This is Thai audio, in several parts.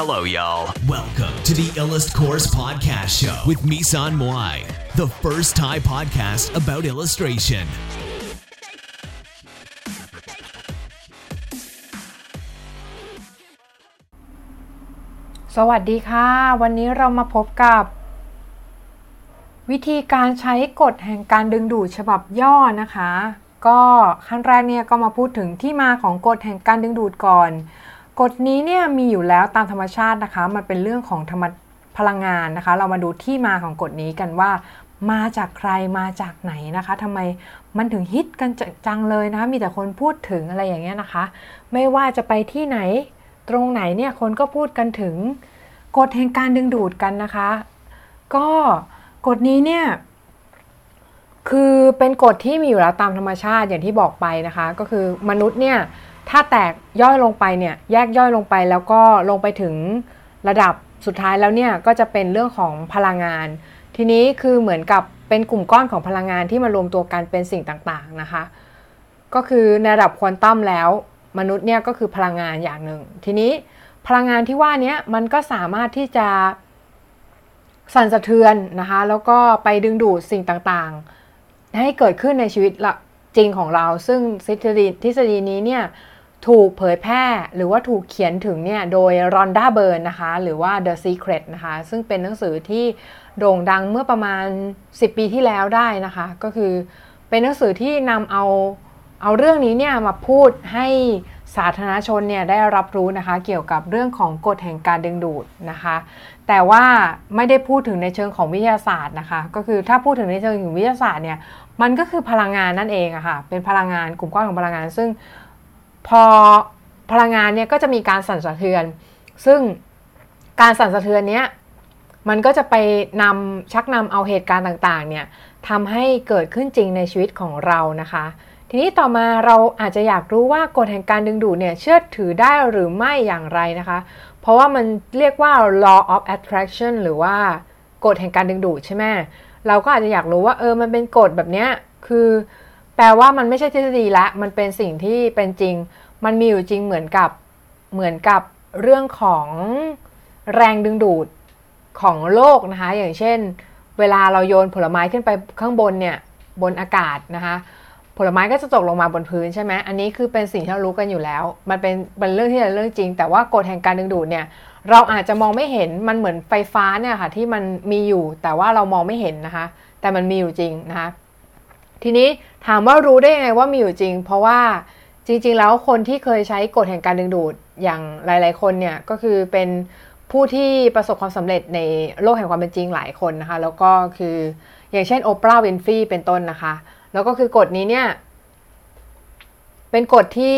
Hello, y'all. Welcome to the Illust Course Podcast Show with Misan Moai, the first Thai podcast about illustration. สวัสดีค่ะ วันนี้เรามาพบกับ วิธีการใช้กฎแห่งการดึงดูดฉบับย่อนะคะ ก็ขั้นแรกเนี่ยก็มาพูดถึงที่มาของกฎแห่งการดึงดูดก่อน กฎนี้เนี่ยมีอยู่แล้วตามธรรมชาตินะคะ มันเป็นเรื่องของธรรมพลังงานนะคะ เรามาดูที่มาของกฎนี้กันว่า มาจากใครมาจากไหนนะคะทำไมมันถึงฮิตกันจังเลยนะคะมีแต่คนพูดถึงอะไรอย่างเงี้ยนะคะ ไม่ว่าจะไปที่ไหนตรงไหนเนี่ยคนก็พูดกันถึงกฎแห่งการดึงดูดกันนะคะ ก็กฎนี้เนี่ยคือเป็นกฎที่มีอยู่แล้วตามธรรมชาติอย่างที่บอกไปนะคะ ก็คือมนุษย์เนี่ย ถ้าแตกย่อยลงไปเนี่ยแยกย่อยลงไปแล้วก็ลงไปถึงระดับสุดท้ายแล้วเนี่ยก็จะเป็นเรื่องของพลังงาน ทีนี้คือเหมือนกับเป็นกลุ่มก้อนของพลังงานที่มารวมตัวกันเป็นสิ่งต่างๆนะคะ ก็คือในระดับควอนตัมแล้ว มนุษย์เนี่ยก็คือพลังงานอย่างหนึ่ง ทีนี้พลังงานที่ว่านี้มันก็สามารถที่จะสั่นสะเทือนนะคะ แล้วก็ไปดึงดูดสิ่งต่างๆ ให้เกิดขึ้นในชีวิตจริงของเรา ซึ่งทฤษฎีทฤษฎีนี้เนี่ย ถูกเผยแพร่หรือว่าถูกเขียนถึงเนี่ยโดยรอนด้าเบิร์นนะคะ หรือว่า The Secret นะคะ ซึ่งเป็นหนังสือที่โด่งดังเมื่อประมาณ 10 ปีที่แล้วได้นะคะ ก็คือเป็นหนังสือที่นำเอาเอาเรื่องนี้เนี่ยมาพูดให้สาธารณชนเนี่ยได้รับรู้นะคะเกี่ยวกับเรื่องของกฎแห่งการดึงดูดนะคะ แต่ว่าไม่ได้พูดถึงในเชิงของวิทยาศาสตร์นะคะ ก็คือถ้าพูดถึงในเชิงของวิทยาศาสตร์เนี่ยมันก็คือพลังงานนั่นเองอะคะ่ะเป็นพลังงานกลุ่มก้อนของพลังงานซึ่ง พอพลังงานเนี่ยก็จะมีการสั่นสะเทือน ซึ่งการสั่นสะเทือนเนี้ยมันก็จะไปนำชักนำเอาเหตุการณ์ต่างๆ เนี่ยทำให้เกิดขึ้นจริงในชีวิตของเรานะคะ ทีนี้ต่อมาเราอาจจะอยากรู้ว่ากฎแห่งการดึงดูดเนี่ยเชื่อถือได้หรือไม่อย่างไรนะคะ เพราะว่ามันเรียกว่า law of attraction หรือว่ากฎแห่งการดึงดูดใช่ไหมเราก็อาจจะอยากรู้ว่าเออมันเป็นกฎแบบเนี้ยคือ แปลว่ามันไม่ใช่ทฤษฎีละ มันเป็นสิ่งที่เป็นจริง มันมีอยู่จริงเหมือนกับเหมือนกับเรื่องของแรงดึงดูดของโลกนะคะ อย่างเช่น เวลาเราโยนผลไม้ขึ้นไปข้างบนเนี่ยบนอากาศนะคะ ผลไม้ก็จะตกลงมาบนพื้นใช่ไหมอันนี้คือเป็นสิ่งที่เรารู้กันอยู่แล้ว มันเป็นเป็นเรื่องที่เป็นเรื่องจริง แต่ว่ากฎแห่งการดึงดูดเนี่ยเราอาจจะมองไม่เห็นมันเหมือนไฟฟ้าเนี่ยค่ะที่มันมีอยู่แต่ว่าเรามองไม่เห็นนะคะ แต่มันมีอยู่จริงนะคะ ทีนี้ถามว่ารู้ได้ยังไงว่ามีอยู่จริง เพราะว่าจริง ๆ แล้วคนที่เคยใช้กฎแห่งการดึงดูดอย่างหลาย ๆ คนเนี่ยก็คือเป็นผู้ที่ประสบความสำเร็จในโลกแห่งความเป็นจริงหลายคนนะคะ แล้วก็คืออย่างเช่นโอปราห์วินฟรีเป็นต้นนะคะ แล้วก็คือกฎนี้เนี่ย เป็นกฎที่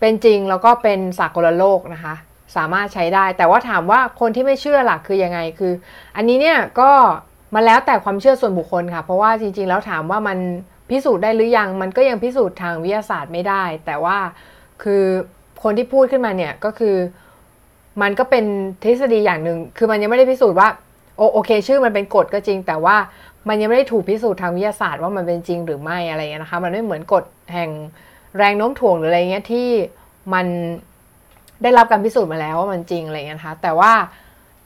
เป็นจริงแล้วก็เป็นสากลโลกนะคะ สามารถใช้ได้ แต่ว่าถามว่าคนที่ไม่เชื่อหลักคือยังไงคือ อันนี้เนี่ยก็ มาแล้วแต่ความเชื่อส่วนบุคคลค่ะ เพราะว่าจริงๆ แล้วถามว่ามันพิสูจน์ได้หรือยัง มันก็ยังพิสูจน์ทางวิทยาศาสตร์ไม่ได้ แต่ว่าคือคนที่พูดขึ้นมาเนี่ยก็คือมันก็เป็นทฤษฎีอย่างหนึ่ง คือมันยังไม่ได้พิสูจน์ว่าโอโอเค ชื่อมันเป็นกฎก็จริง แต่ว่ามันยังไม่ได้ถูกพิสูจน์ทางวิทยาศาสตร์ว่ามันเป็นจริงหรือไม่อะไรเงี้ยนะคะ มันไม่เหมือนกฎแห่งแรงโน้มถ่วงหรืออะไรเงี้ยที่มันได้รับการพิสูจน์มาแล้วว่ามันจริงอะไรเงี้ยนะคะ แต่ว่า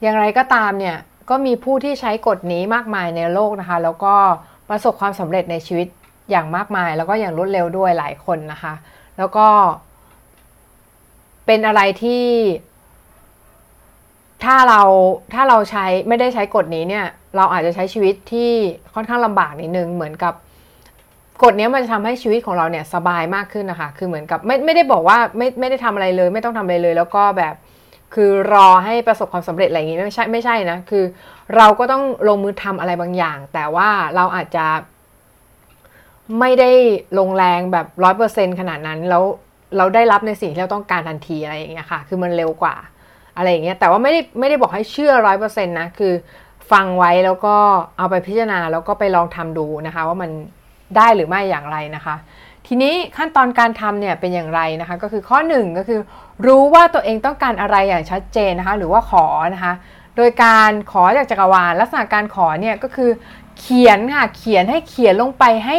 อย่างไรก็ตามเนี่ย ก็มีผู้ที่ใช้กฎนี้มากมายในโลกนะคะ แล้วก็ประสบความสำเร็จในชีวิตอย่างมากมาย แล้วก็อย่างรวดเร็วด้วยหลายคนนะคะ แล้วก็ เป็นอะไรที่ ถ้าเราถ้าเราใช้ไม่ได้ใช้กฎนี้เนี่ย เราอาจจะใช้ชีวิตที่ค่อนข้างลำบากนิดนึงเหมือนกับกฎนี้มันจะทำให้ชีวิตของเราเนี่ยสบายมากขึ้นนะคะ คือเหมือนกับไม่ไม่ได้บอกว่าไม่ไม่ได้ทำอะไรเลย ไม่ต้องทำอะไรเลย แล้วก็แบบ คือรอให้ประสบความสำเร็จอะไรอย่างนี้ไม่ใช่ไม่ใช่นะ คือ เราก็ต้องลงมือทำอะไรบางอย่าง แต่ว่าเราอาจจะ ไม่ได้ลงแรงแบบร้อยเปอร์เซ็นขนาดนั้น แล้วเราได้รับในสิ่งที่เราต้องการทันทีอะไรอย่างเงี้ยค่ะ คือมันเร็วกว่า อะไรอย่างเงี้ย แต่ว่าไม่ได้ไม่ได้บอกให้เชื่อร้อยเปอร์เซ็นต์นะ คือฟังไว้แล้วก็เอาไปพิจารณาแล้วก็ไปลองทำดูนะคะ ว่ามันได้หรือไม่อย่างไรนะคะ ทีนี้ขั้นตอนการทำเนี่ยเป็นอย่างไรนะคะก็คือข้อ 1 ก็คือ รู้ว่าตัวเองต้องการอะไรอย่างชัดเจนนะคะหรือว่าขอนะคะโดยการขอจากจักรวาล ลักษณะการขอเนี่ยก็คือเขียนค่ะเขียนให้เขียนลงไปให้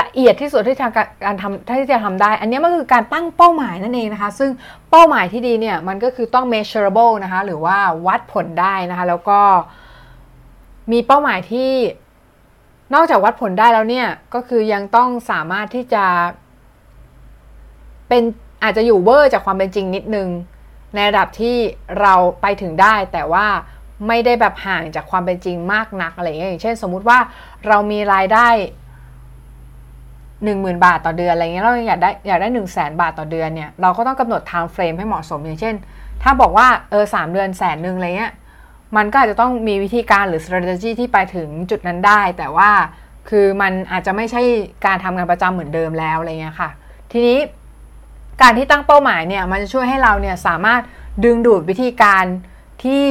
ละเอียดที่สุดที่ทางการทำที่จะทำได้ อันนี้มันคือการตั้งเป้าหมายนั่นเองนะคะ ซึ่งเป้าหมายที่ดีเนี่ยมันก็คือต้อง measurable นะคะหรือว่าวัดผลได้นะคะแล้วก็มีเป้าหมายที่ นอกจากวัดผลได้แล้วเนี่ยก็คือยังต้องสามารถที่จะ เป็นอาจจะอยู่เวอร์จากความเป็นจริงนิดนึง ในระดับที่เราไปถึงได้ แต่ว่าไม่ได้แบบห่างจากความเป็นจริงมากนักอะไรอย่างเงี้ยอย่างเช่น สมมุติว่าเรามีรายได้หนึ่งหมื่นบาทต่อเดือนอะไรเงี้ยเราอยากได้อยากได้หนึ่งแสนบาทต่อเดือนเนี่ยเราก็ต้องกำหนด time frame ให้เหมาะสมอย่างเช่น ถ้าบอกว่าเออสามเดือนแสนหนึ่งอะไรเงี้ย มันก็อาจจะต้องมีวิธีการหรือ strategy ที่ไปถึงจุดนั้นได้ แต่ว่าคือมันอาจจะไม่ใช่การทำงานประจำเหมือนเดิมแล้วอะไรเงี้ยค่ะ ทีนี้การที่ตั้งเป้าหมายเนี่ยมันจะช่วยให้เราเนี่ยสามารถดึงดูดวิธีการที่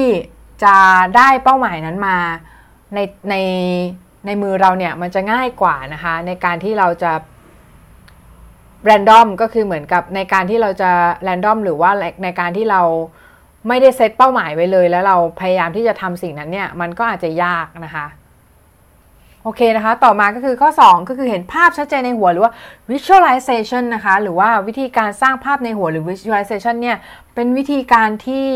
จะได้เป้าหมายนั้นมาในในในมือเราเนี่ยมันจะง่ายกว่านะคะในการที่เราจะแรนดอมก็คือเหมือนกับในการที่เราจะแรนดอมหรือว่าในการที่เรา ไม่ได้เซตเป้าหมายไว้เลย แล้วเราพยายามที่จะทำสิ่งนั้นเนี่ย มันก็อาจจะยากนะคะ โอเคนะคะ ต่อมาก็คือข้อ 2 ก็คือเห็นภาพชัดเจนในหัวหรือว่า visualization นะคะ หรือว่าวิธีการสร้างภาพในหัวหรือ visualization เนี่ย เป็นวิธีการที่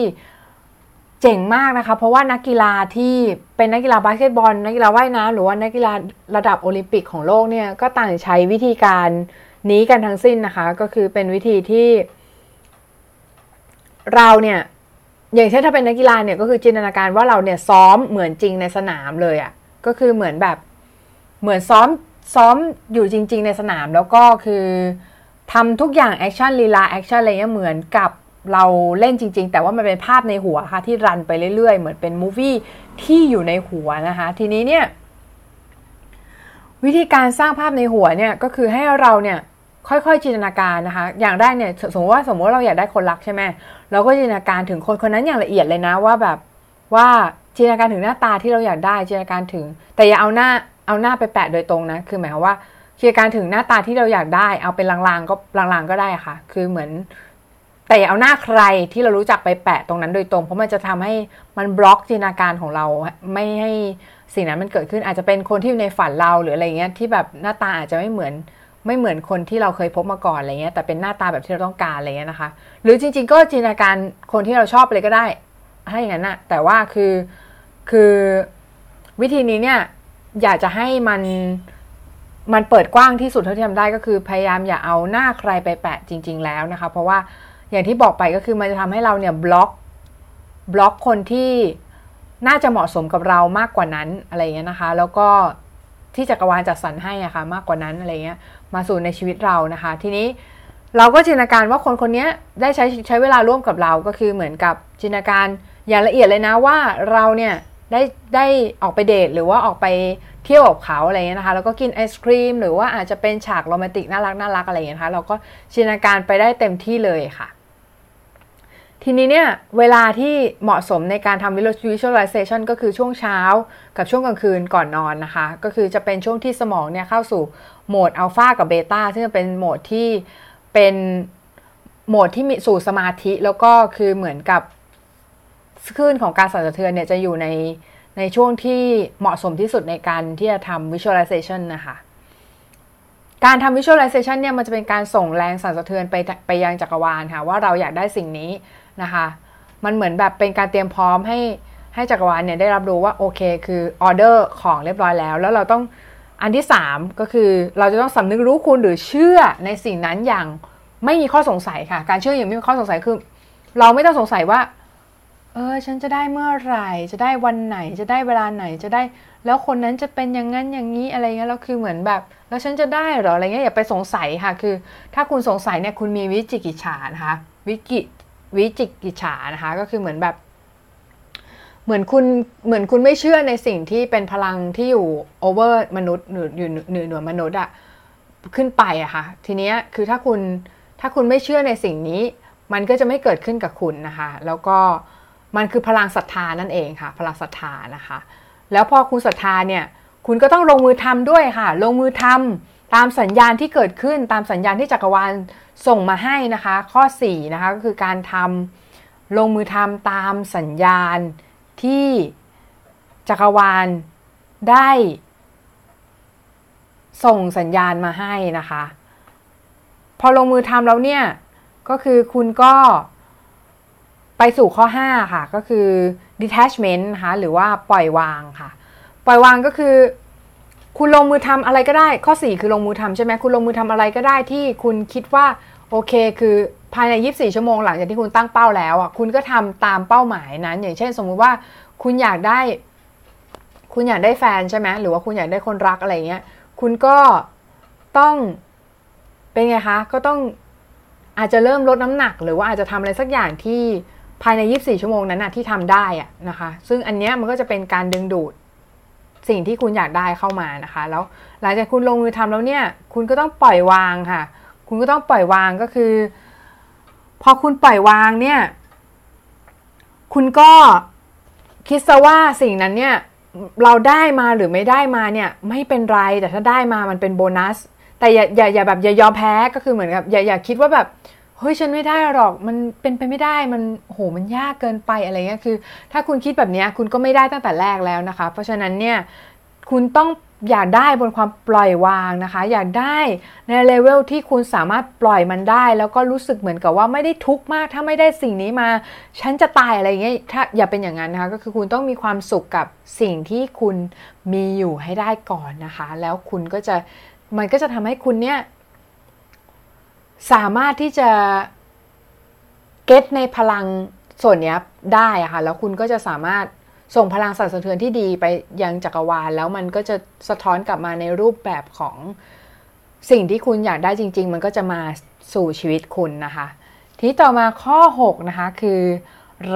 เจ๋งมากนะคะ เพราะว่านักกีฬาที่เป็นนักกีฬาบาสเกตบอล นักกีฬาว่ายน้ำหรือว่านักกีฬาระดับโอลิมปิกของโลกเนี่ยก็ต่างใช้วิธีการนี้กันทั้งสิ้นนะคะ ก็คือเป็นวิธีที่ เราเนี่ย อย่างเช่นถ้าเป็นนักกีฬาเนี่ยก็คือจินตนาการว่าเราเนี่ยซ้อมเหมือนจริงในสนามเลยอะ่ะก็คือเหมือนแบบเหมือนซ้อมซ้อมอยู่จริง ๆ ในสนาม แล้วก็คือทำทุกอย่าง action ลีลา action อะไรเงี้ยเหมือนกับเราเล่นจริง ๆ แต่ว่ามันเป็นภาพในหัวค่ะที่ run ไปเรื่อย ๆ เหมือนเป็น movie ที่อยู่ในหัวนะคะ ทีนี้เนี่ยวิธีการสร้างภาพในหัวเนี่ยก็คือให้เราเนี่ย ค่อยๆ จินตนาการนะคะ อย่างแรกเนี่ยสมมติว่าสมมติว่าเราอยากได้คนรักใช่ไหมเราก็จินตนาการถึงคนคนนั้นอย่างละเอียดเลยนะว่าแบบว่าจินตนาการถึงหน้าตาที่เราอยากได้จินตนาการถึง แต่อย่าเอาหน้าเอาหน้าไปแปะโดยตรงนะ คือหมายความว่าจินตนาการถึงหน้าตาที่เราอยากได้ เอาเป็นลางๆก็ลางๆก็ได้ค่ะ คือเหมือน แต่อย่าเอาหน้าใครที่เรารู้จักไปแปะตรงนั้นโดยตรง เพราะมันจะทำให้มันบล็อกจินตนาการของเราไม่ให้สิ่งนั้นมันเกิดขึ้นอาจจะเป็นคนที่อยู่ในฝันเราหรืออะไรเงี้ยที่แบบหน้าตาอาจจะไม่เหมือน ไม่เหมือนคนที่เราเคยพบมาก่อนอะไรเงี้ยแต่เป็นหน้าตาแบบที่เราต้องการอะไรเงี้ยนะคะ หรือจริง ๆ ก็จินตนาการคนที่เราชอบเลยก็ได้ถ้าอย่างนั้นนะแต่ว่าคือคือวิธีนี้เนี่ยอยากจะให้มันมันเปิดกว้างที่สุดเท่าที่ทำได้ก็คือพยายามอย่าเอาหน้าใครไปแปะจริง ๆ แล้วนะคะ เพราะว่าอย่างที่บอกไปก็คือมันจะทำให้เราเนี่ยบล็อกบล็อกคนที่น่าจะเหมาะสมกับเรามากกว่านั้นอะไรเงี้ยนะคะ แล้วก็ ที่จักรวาลจัดสรรให้อะคะ่ะมากกว่านั้นอะไรเงี้ยมาสู่ในชีวิตเรานะคะ ทีนี้เราก็จินตนาการว่าคนคนนี้ได้ใช้ใช้เวลาร่วมกับเราก็คือเหมือนกับจินตนาการอย่างละเอียดเลยนะว่าเราเนี่ยได้ได้ออกไปเดทหรือว่าออกไปเที่ยวกับเขาอะไรเงี้ยนะคะแล้วก็กินไอศครีมหรือว่าอาจจะเป็นฉากโรแมนติกน่ารักน่ารักอะไรเงี้ยนะคะเราก็จินตนาการไปได้เต็มที่เลยค่ะ ทีนี้เนี่ยเวลาที่เหมาะสมในการทำ visualization ก็คือช่วงเช้ากับช่วงกลางคืนก่อนนอนนะคะ ก็คือจะเป็นช่วงที่สมองเนี่ยเข้าสู่โหมดอัลฟากับเบต้าซึ่งเป็นโหมดที่เป็นโหมดที่มีสู่สมาธิแล้วก็คือเหมือนกับคลื่นของการสั่นสะเทือนเนี่ยจะอยู่ในในช่วงที่เหมาะสมที่สุดในการที่จะทำ visualization นะคะ การทำ visualization เนี่ยมันจะเป็นการส่งแรงสั่นสะเทือนไปไปยังจักรวาลค่ะว่าเราอยากได้สิ่งนี้ นะคะ มันเหมือนแบบเป็นการเตรียมพร้อมให้ให้จักรวาลเนี่ยได้รับรู้ว่าโอเคคือออเดอร์ของเรียบร้อยแล้ว แล้วเราต้องอันที่ 3 ก็คือเราจะต้องสำนึกรู้คุณหรือเชื่อในสิ่งนั้นอย่างไม่มีข้อสงสัยค่ะ การเชื่ออย่างไม่มีข้อสงสัยคือ เราไม่ต้องสงสัยว่า เออฉันจะได้เมื่อไหร่ จะได้วันไหนจะได้เวลาไหนจะได้ แล้วคนนั้นจะเป็นอย่างนั้นอย่างนี้อะไรเงี้ยแล้วคือเหมือนแบบ แล้วฉันจะได้หรออะไรเงี้ยอย่าไปสงสัยค่ะ คือ ถ้าคุณสงสัยเนี่ยคุณมีวิจิกิจฉานะคะวิกิ วิจิกิจฉานะคะ ก็คือเหมือนแบบ เหมือนคุณเหมือนคุณไม่เชื่อในสิ่งที่เป็นพลังที่อยู่ over มนุษย์หรืออยู่เหนือเหนือมนุษย์อะขึ้นไปอะค่ะ ทีเนี้ยคือถ้าคุณถ้าคุณไม่เชื่อในสิ่งนี้ มันก็จะไม่เกิดขึ้นกับคุณนะคะ แล้วก็มันคือพลังศรัทธานั่นเองค่ะ พลังศรัทธานะคะ แล้วพอคุณศรัทธาเนี่ย คุณก็ต้องลงมือทำด้วยค่ะ ลงมือทำตามสัญญาณที่เกิดขึ้นตามสัญญาณที่จักรวาล ส่งมาให้นะคะ ข้อ4นะคะก็คือการทำลงมือทำตามสัญญาณที่จักรวาลได้ ส่งสัญญาณมาให้นะคะ พอลงมือทำแล้วเนี่ย ก็คือคุณก็ไปสู่ข้อ 5 ค่ะ ก็คือ detachment นะคะหรือว่าปล่อยวางค่ะ ปล่อยวางก็คือ คุณลงมือทำอะไรก็ได้ ข้อ 4 คือลงมือทำใช่ไหมคุณลงมือทำอะไรก็ได้ที่คุณคิดว่าโอเค คือภายใน 24 ชั่วโมงหลังจากที่คุณตั้งเป้าแล้วอะคุณก็ทำตามเป้าหมายนั้น อย่างเช่น สมมุติว่าคุณอยากได้ คุณอยากได้แฟนใช่ไหมหรือว่าคุณอยากได้คนรักอะไรเงี้ยคุณก็ต้องเป็นไงคะก็ต้องอาจจะเริ่มลดน้ำหนัก หรือว่าอาจจะทำอะไรสักอย่างที่ภายใน 24 ชั่วโมงนั้นนะที่ทำได้อะนะคะ ซึ่งอันเนี้ยมันก็จะเป็นการดึงดูด สิ่งที่คุณอยากได้เข้ามานะคะ แล้วหลังจากคุณลงมือทำแล้วเนี่ย คุณก็ต้องปล่อยวางค่ะ คุณก็ต้องปล่อยวางก็คือ พอคุณปล่อยวางเนี่ย คุณก็คิดซะว่าสิ่งนั้นเนี่ยเราได้มาหรือไม่ได้มาเนี่ย ไม่เป็นไรแต่ถ้าได้มามันเป็นโบนัส แต่อย่าอย่าอย่าแบบอย่ายอมแพ้ก็คือเหมือนกับอย่าอย่าคิดว่าแบบ เฮ้ยฉันไม่ได้หรอกมันเป็นไปไม่ได้มันโหมันยากเกินไปอะไรเงี้ยคือ ถ้าคุณคิดแบบนี้คุณก็ไม่ได้ตั้งแต่แรกแล้วนะคะ เพราะฉะนั้นเนี่ยคุณต้องอยากได้บนความปล่อยวางนะคะ อยากได้ในเลเวลที่คุณสามารถปล่อยมันได้ แล้วก็รู้สึกเหมือนกับว่าไม่ได้ทุกข์มาก ถ้าไม่ได้สิ่งนี้มา ฉันจะตายอะไรเงี้ยถ้าอย่าเป็นอย่างนั้นนะคะ ก็คือคุณต้องมีความสุขกับสิ่งที่คุณมีอยู่ให้ได้ก่อนนะคะ แล้วคุณก็จะมันก็จะทำให้คุณเนี่ย สามารถที่จะเก็ตในพลังส่วนนี้ได้อะค่ะ แล้วคุณก็จะสามารถส่งพลังสั่นสะเทือนที่ดีไปยังจักรวาล แล้วมันก็จะสะท้อนกลับมาในรูปแบบของสิ่งที่คุณอยากได้จริง ๆ มันก็จะมาสู่ชีวิตคุณนะคะ ที่ต่อมาข้อ 6 นะคะ คือ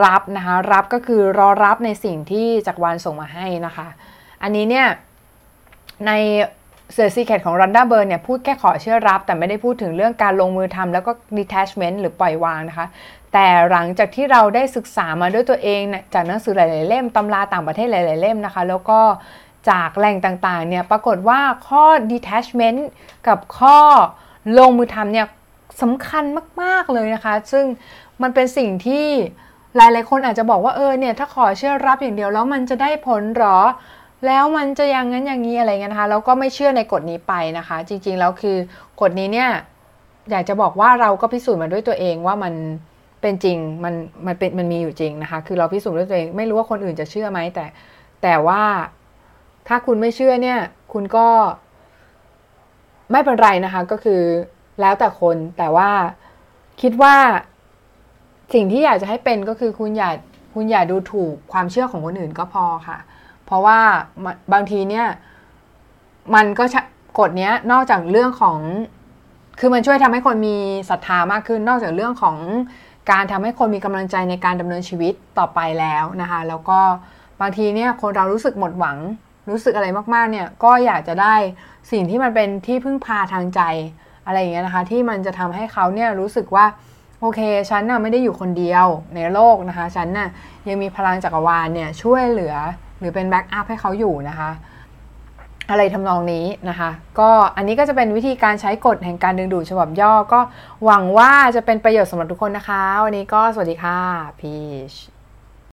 รับนะคะ รับก็คือรอรับในสิ่งที่จักรวาลส่งมาให้นะคะ อันนี้เนี่ยใน The Secret ของรอนดาเบิร์นเนี่ยพูดแค่ขอเชื่อรับ แต่ไม่ได้พูดถึงเรื่องการลงมือทำแล้วก็ detachment หรือปล่อยวางนะคะ แต่หลังจากที่เราได้ศึกษามาด้วยตัวเองจากหนังสือหลาย ๆ เล่มตำราต่างประเทศหลาย ๆ เล่มนะคะ แล้วก็จากแหล่งต่าง ๆ เนี่ยปรากฏว่าข้อ detachment กับข้อลงมือทำเนี่ยสำคัญมาก ๆ เลยนะคะ ซึ่งมันเป็นสิ่งที่หลาย ๆ คนอาจจะบอกว่าเออเนี่ยถ้าขอเชื่อรับอย่างเดียวแล้วมันจะได้ผลหรอ แล้วมันจะอย่างนั้นอย่างนี้อะไรเงี้ยนะคะแล้วก็ไม่เชื่อในกฎนี้ไปนะคะ จริงๆแล้วคือกฎนี้เนี่ยอยากจะบอกว่าเราก็พิสูจน์มาด้วยตัวเองว่ามันเป็นจริงมันมันเป็นมันมีอยู่จริงนะคะ คือเราพิสูจน์ด้วยตัวเองไม่รู้ว่าคนอื่นจะเชื่อไหมแต่ แต่ว่าถ้าคุณไม่เชื่อเนี่ย คุณก็ ไม่เป็นไรนะคะ ก็คือแล้วแต่คนแต่ว่าคิดว่าสิ่งที่อยากจะให้เป็นก็คือคุณอย่าคุณอย่าดูถูกความเชื่อของคนอื่นก็พอค่ะ เพราะว่าบางทีเนี่ยมันก็กฎเนี้ยนอกจากเรื่องของ คือมันช่วยทำให้คนมีศรัทธามากขึ้น นอกจากเรื่องของการทำให้คนมีกำลังใจในการดำเนินชีวิตต่อไปแล้วนะคะ แล้วก็บางทีเนี่ยคนเรารู้สึกหมดหวัง รู้สึกอะไรมากๆเนี่ยก็อยากจะได้สิ่งที่มันเป็นที่พึ่งพาทางใจอะไรอย่างเงี้ยนะคะ ที่มันจะทำให้เขาเนี่ยรู้สึกว่าโอเคฉันน่ะไม่ได้อยู่คนเดียวในโลกนะคะ ฉันน่ะยังมีพลังจักรวาลเนี่ยช่วยเหลือ หรือเป็นแบ็กอัพให้เขาอยู่นะคะ อะไรทำนองนี้นะคะ ก็อันนี้ก็จะเป็นวิธีการใช้กฎแห่งการดึงดูดฉบับย่อก็หวังว่าจะเป็นประโยชน์สำหรับทุกคนนะคะ วันนี้ก็สวัสดีค่ะพีช